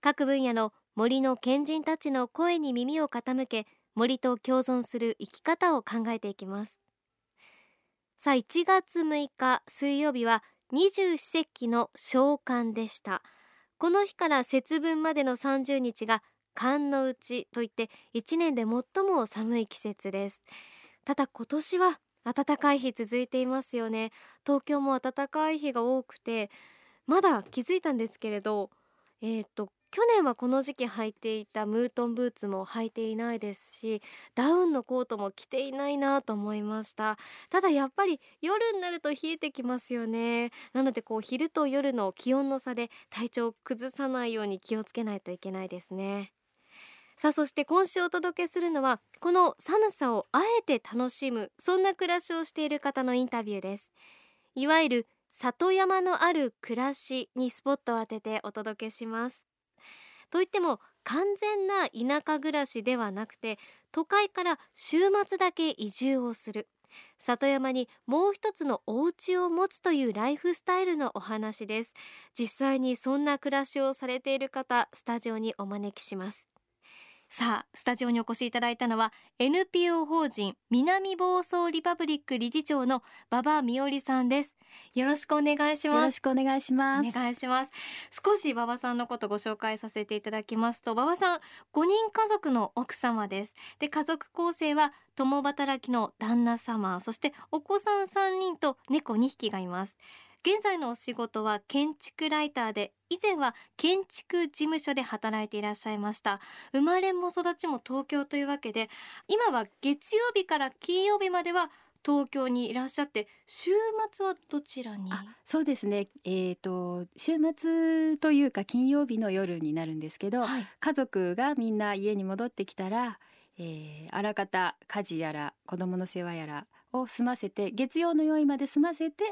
各分野の森の賢人たちの声に耳を傾け森と共存する生き方を考えていきます。さあ1月6日水曜日は二十四節気の小寒でした。この日から節分までの30日が寒の内といって1年で最も寒い季節です。ただ今年は暖かい日続いていますよね。東京も暖かい日が多くてまだ気づいたんですけれどえっ、ー、と去年はこの時期履いていたムートンブーツも履いていないですしダウンのコートも着ていないなと思いました。ただやっぱり夜になると冷えてきますよね。なのでこう昼と夜の気温の差で体調を崩さないように気をつけないといけないですね。さあそして今週お届けするのはこの寒さをあえて楽しむそんな暮らしをしている方のインタビューです。いわゆる里山のある暮らしにスポットを当ててお届けします。といっても完全な田舎暮らしではなくて都会から週末だけ移住をする。里山にもう一つのお家を持つというライフスタイルのお話です。実際にそんな暮らしをされている方スタジオにお招きします。さあスタジオにお越しいただいたのは NPO 法人南房総リパブリック理事長の馬場美織さんです。よろしくお願いします。よろしくお願いします。お願いします。少し馬場さんのことご紹介させていただきますと馬場さん5人家族の奥様です。で家族構成は共働きの旦那様そしてお子さん3人と猫2匹がいます現在のお仕事は建築ライターで以前は建築事務所で働いていらっしゃいました。生まれも育ちも東京というわけで今は月曜日から金曜日までは東京にいらっしゃって週末はどちらに？そうですね。えっ、ー、と週末というか金曜日の夜になるんですけど、はい、家族がみんな家に戻ってきたら、えー、あらかた家事やら子供の世話やらを済ませて月曜の用意まで済ませて、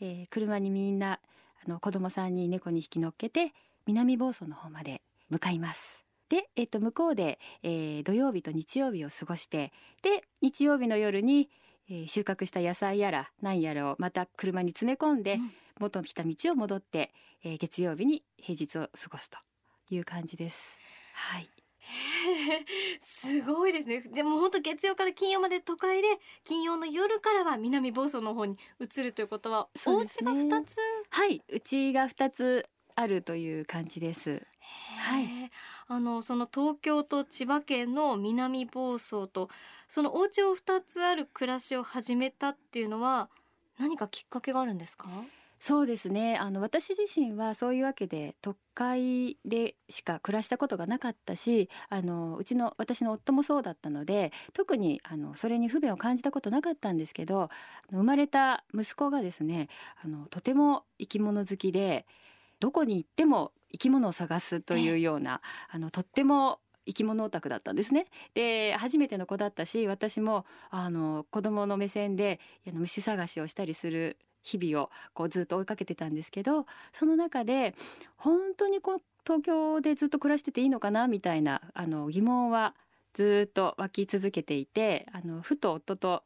えー、車にみんなあの子供さんに猫に引き乗っけて南房総の方まで向かいます。で、えっと、向こうで、えー、土曜日と日曜日を過ごしてで日曜日の夜に、えー、収穫した野菜やら何やらをまた車に詰め込んで、うん、元来た道を戻って、えー、月曜日に平日を過ごすという感じです。はい すごいですね。でも本当月曜から金曜まで都会で金曜の夜からは南房総の方に移るということは、ね、お家が2つ？はい。うちが2つあるという感じです。はい。あのその東京と千葉県の南房総とそのお家を2つある暮らしを始めたっていうのは何かきっかけがあるんですか？そうですねあの私自身はそういうわけで都会でしか暮らしたことがなかったしあのうちの私の夫もそうだったので特にあのそれに不便を感じたことなかったんですけど生まれた息子がですねあのとても生き物好きでどこに行っても生き物を探すというようなあのとっても生き物オタクだったんですね。で初めての子だったし私もあの子供の目線で虫探しをしたりする日々をこうずっと追いかけてたんですけどその中で本当にこう東京でずっと暮らしてていいのかなみたいなあの疑問はずっと湧き続けていてあのふと夫と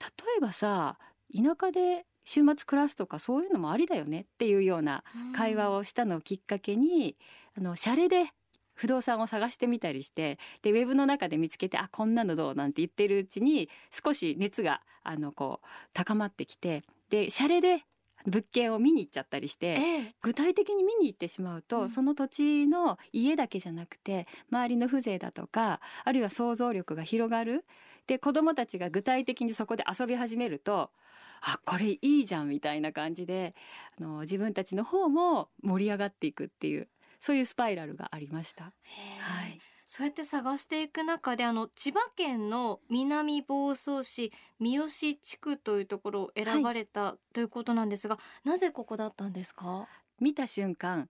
例えばさ田舎で週末暮らすとかそういうのもありだよねっていうような会話をしたのをきっかけにあのシャレで不動産を探してみたりしてでウェブの中で見つけてあこんなのどうなんて言ってるうちに少し熱があのこう高まってきてでシャレで物件を見に行っちゃったりして、ええ、具体的に見に行ってしまうと、うん、その土地の家だけじゃなくて周りの風情だとかあるいは想像力が広がる。で子どもたちが具体的にそこで遊び始めるとあこれいいじゃんみたいな感じであの自分たちの方も盛り上がっていくっていうそういうスパイラルがありました。はいそうやって探していく中であの千葉県の南房総市三好地区というところを選ばれた、はい、ということなんですがなぜここだったんですか？見た瞬間、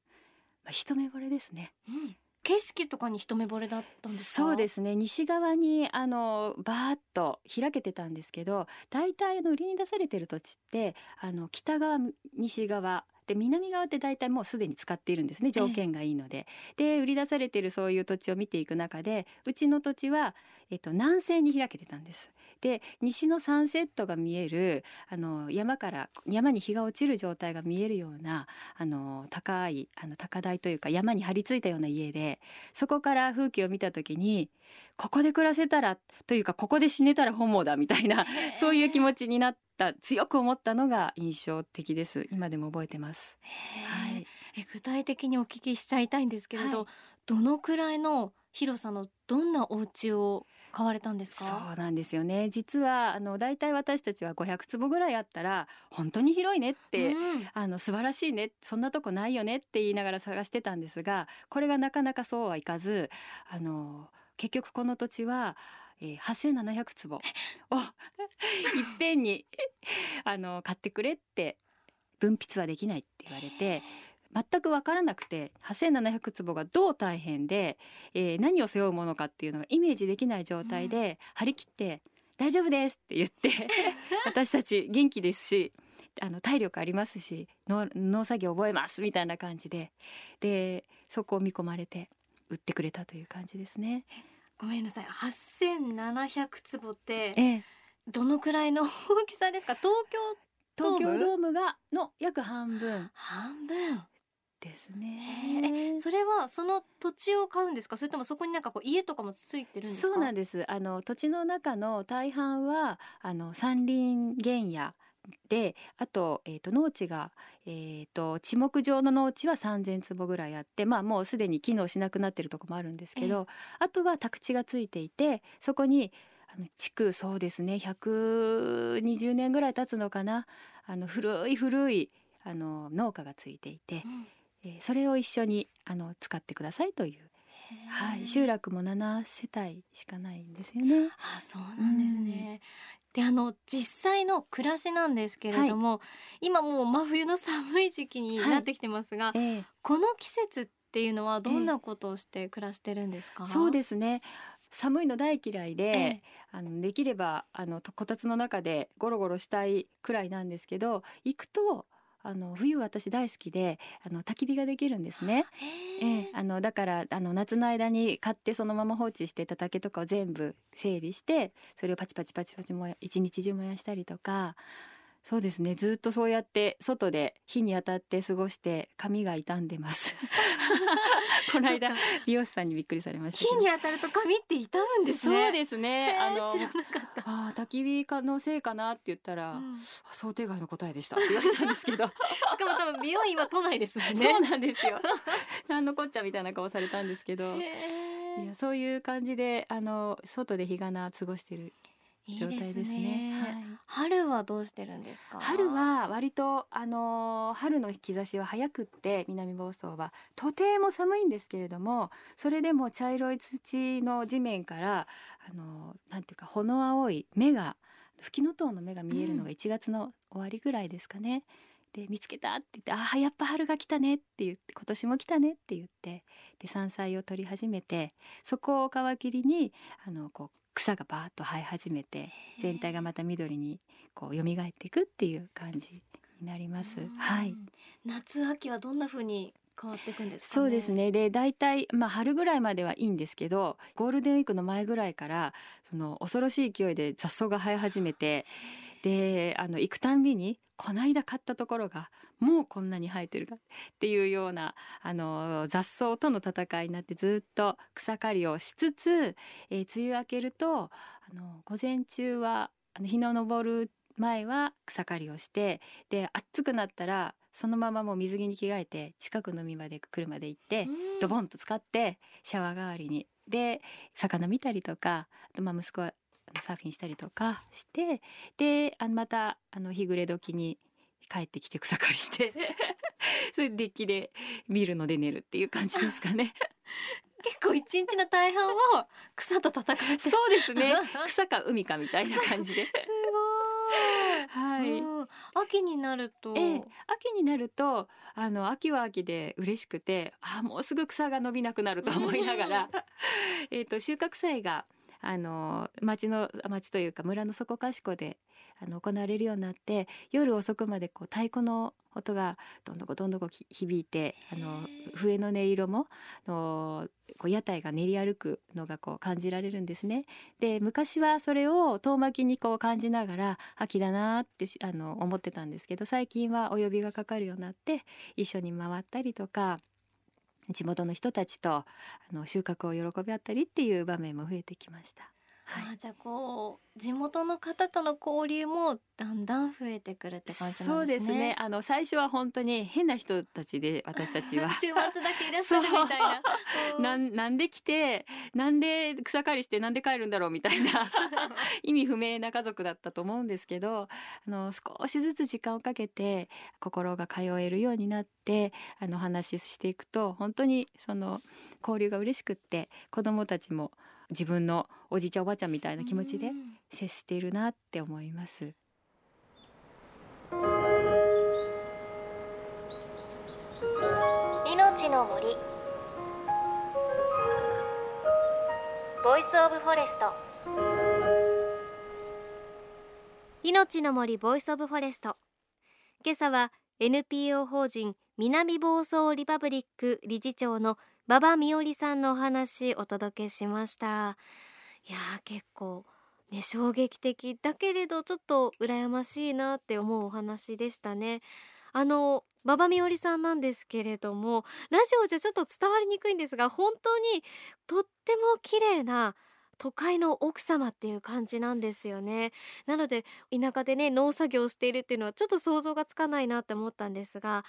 まあ、一目惚れですね、うん、景色とかに一目惚れだったんですそうですね。西側にあのバーッと開けてたんですけど大体の売りに出されてる土地ってあの北側西側で南側って大体もうすでに使っているんですね条件がいいので。で売り出されているそういう土地を見ていく中でうちの土地は、えっと、南西に開けてたんです。で西のサンセットが見えるあの山から山に日が落ちる状態が見えるようなあの高いあの高台というか山に張り付いたような家でそこから風景を見た時にここで暮らせたらというかここで死ねたら本望だみたいなそういう気持ちになった強く思ったのが印象的です。今でも覚えてます。はい、え具体的にお聞きしちゃいたいんですけれど、はい、どのくらいの広さのどんなお家を買われたんですか？そうなんですよね。実はあの大体私たちは500坪ぐらいあったら本当に広いねって、うん、あの素晴らしいねそんなとこないよねって言いながら探してたんですがこれがなかなかそうはいかずあの結局この土地はえー、8700坪。をいっぺんにあの買ってくれって分泌はできないって言われて全く分からなくて8700坪がどう大変で、えー、何を背負うものかっていうのがイメージできない状態で張り切って「大丈夫です」って言って 私たち元気ですしあの体力ありますし農作業覚えますみたいな感じで。でそこを見込まれて売ってくれたという感じですね。ごめんなさい8700坪ってどのくらいの大きさですか？東京東京ドームがの約半分半分？ですね。それはその土地を買うんですか？それともそこになんかこう家とかもついてるんですそうなんです。あの土地の中の大半はあの山林原野であと,、えーと、農地が、えーと、地木上の農地は3,000坪ぐらいあってまあもうすでに機能しなくなってるとこもあるんですけど、あとは宅地がついていてそこにあの築そうですね120年ぐらい経つのかなあの古い古いあの農家がついていて、えー、それを一緒にあの使ってくださいというはい、集落も7世帯しかないんですよね。あ、そうなんですね。うん、で、あの実際の暮らしなんですけれども、はい、今もう真冬の寒い時期になってきてますが、はいえ。ー、この季節っていうのはどんなことをして暮らしてるんですか？えー、そうですね。寒いの大嫌いで、えー、あのできればあのこたつの中でゴロゴロしたいくらいなんですけど行くとあの冬私大好きであの焚き火ができるんですね。ええ、あのだからあの夏の間に買ってそのまま放置してた竹とかを全部整理してそれをパチパチパチパチも一日中燃やしたりとかそうですね。ずっとそうやって外で火に当たって過ごして髪が傷んでます。この間美容師さんにびっくりされました火に当たると髪って傷むんですね。そうですね。あの知らなかった。あ焚き火かのせいかなって言ったら、うん、想定外の答えでしたって言われたんですけど。しかも多分美容院は都内ですもんね。そうなんですよ。なんのこっちゃみたいな顔されたんですけど。いやそういう感じであの外で日がな過ごしてる状態ですね。いいすねはい、春はどうしてるんですか？春は割とあの春の兆しは早くって南房総はとても寒いんですけれども、それでも茶色い土の地面からあのなんていうか炎青い芽が吹きの塔の芽が見えるのが1月の終わりぐらいですかね。うん、で見つけたって言って「ああやっぱ春が来たね」って言って「今年も来たね」って言ってで山菜を取り始めてそこを皮切りにあのこう草がバーッと生え始めて全体がまた緑にこう蘇っていくっていう感じになります。はい。夏秋はどんな風に変わっていくんです、ね、そうですね。で、大体まあ春ぐらいまではいいんですけど、ゴールデンウィークの前ぐらいからその恐ろしい勢いで雑草が生え始めて、で、あの行くたんびにこないだ買ったところがもうこんなに生えてるかっていうようなあの雑草との戦いになってずっと草刈りをしつつ、えー、梅雨明けるとあの午前中はあの日の昇る前は草刈りをしてで暑くなったらそのままもう水着に着替えて近くの海まで車で行ってドボンと使ってシャワー代わりに。で魚見たりとかあとまあ息子はサーフィンしたりとかしてであのまたあの日暮れ時に帰ってきて草刈りして それでデッキで見るので寝るっていう感じですかね。結構一日の大半を草と戦って。そうですね。草か海かみたいな感じですごい。はい、秋になると、ええ、秋になるとあの秋は秋で嬉しくてあもうすぐ草が伸びなくなると思いながら えと収穫祭があの町の町というか村のそこかしこであの行われるようになって夜遅くまでこう太鼓の音がどんどこどんどこ響いてあの笛の音色ものこう屋台が練り歩くのがこう感じられるんですね。で昔はそれを遠巻きにこう感じながら秋だなってあの思ってたんですけど最近はお呼びがかかるようになって一緒に回ったりとか地元の人たちとあの収穫を喜び合ったりっていう場面も増えてきました。はい、あじゃあこう地元の方との交流もだんだん増えてくるって感じなんですね。そうですね。あの最初は本当に変な人たちで私たちは 週末だけいらっしゃるみたいな。なんなんで来てなんで草刈りしてなんで帰るんだろうみたいな 意味不明な家族だったと思うんですけど、あの少しずつ時間をかけて心が通えるようになってあの話していくと本当にその交流が嬉しくって子どもたちも自分のおじいちゃんおばあちゃんみたいな気持ちで接しているなって思います。命の森。 Voice of Forest。命の森 Voice of Forest。今朝は NPO 法人南房総リパブリック理事長の馬場美織さんのお話お届けしました。いや結構ね衝撃的だけれどちょっと羨ましいなって思うお話でしたね。あの馬場美織さんなんですけれどもラジオじゃちょっと伝わりにくいんですが本当にとっても綺麗な都会の奥様っていう感じなんですよね。なので田舎でね農作業しているっていうのはちょっと想像がつかないなって思ったんですが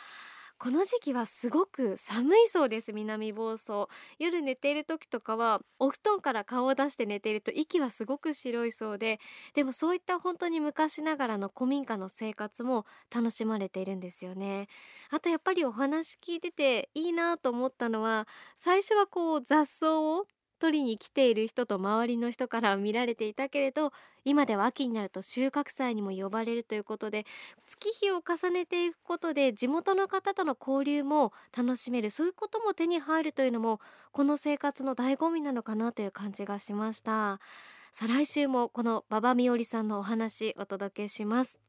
この時期はすごく寒いそうです南房総。夜寝ている時とかはお布団から顔を出して寝ていると息はすごく白いそうででもそういった本当に昔ながらの古民家の生活も楽しまれているんですよね。あとやっぱりお話聞いてていいなと思ったのは最初はこう雑草を取りに来ている人と周りの人から見られていたけれど今では秋になると収穫祭にも呼ばれるということで月日を重ねていくことで地元の方との交流も楽しめるそういうことも手に入るというのもこの生活の醍醐味なのかなという感じがしました。さあ来週もこの馬場美織さんのお話お届けします。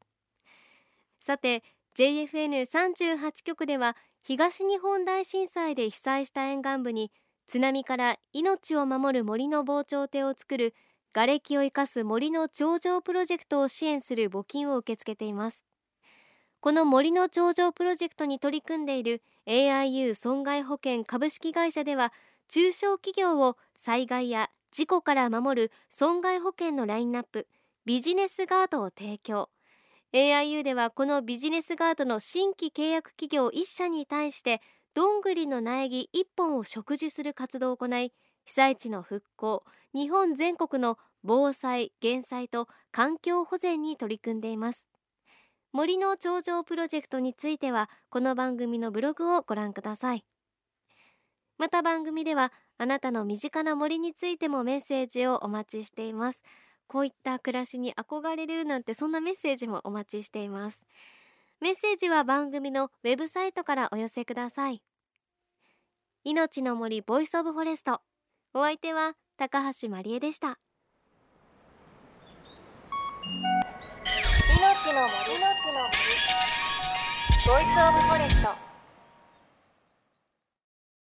さて JFN38 局では東日本大震災で被災した沿岸部に津波から命を守る森の防潮堤を作る瓦礫を生かす森の頂上プロジェクトを支援する募金を受け付けています。この森の頂上プロジェクトに取り組んでいる AIU 損害保険株式会社では中小企業を災害や事故から守る損害保険のラインナップビジネスガードを提供。AIU ではこのビジネスガードの新規契約企業1社に対してどんぐりの苗木1本を植樹する活動を行い被災地の復興日本全国の防災減災と環境保全に取り組んでいます。森の頂上プロジェクトについてはこの番組のブログをご覧ください。また番組ではあなたの身近な森についてもメッセージをお待ちしています。こういった暮らしに憧れるなんてそんなメッセージもお待ちしています。メッセージは番組のウェブサイトからお寄せください。命の森 Voice of Forest。お相手は高橋真理恵でした。命の森。の森 Voice of Forest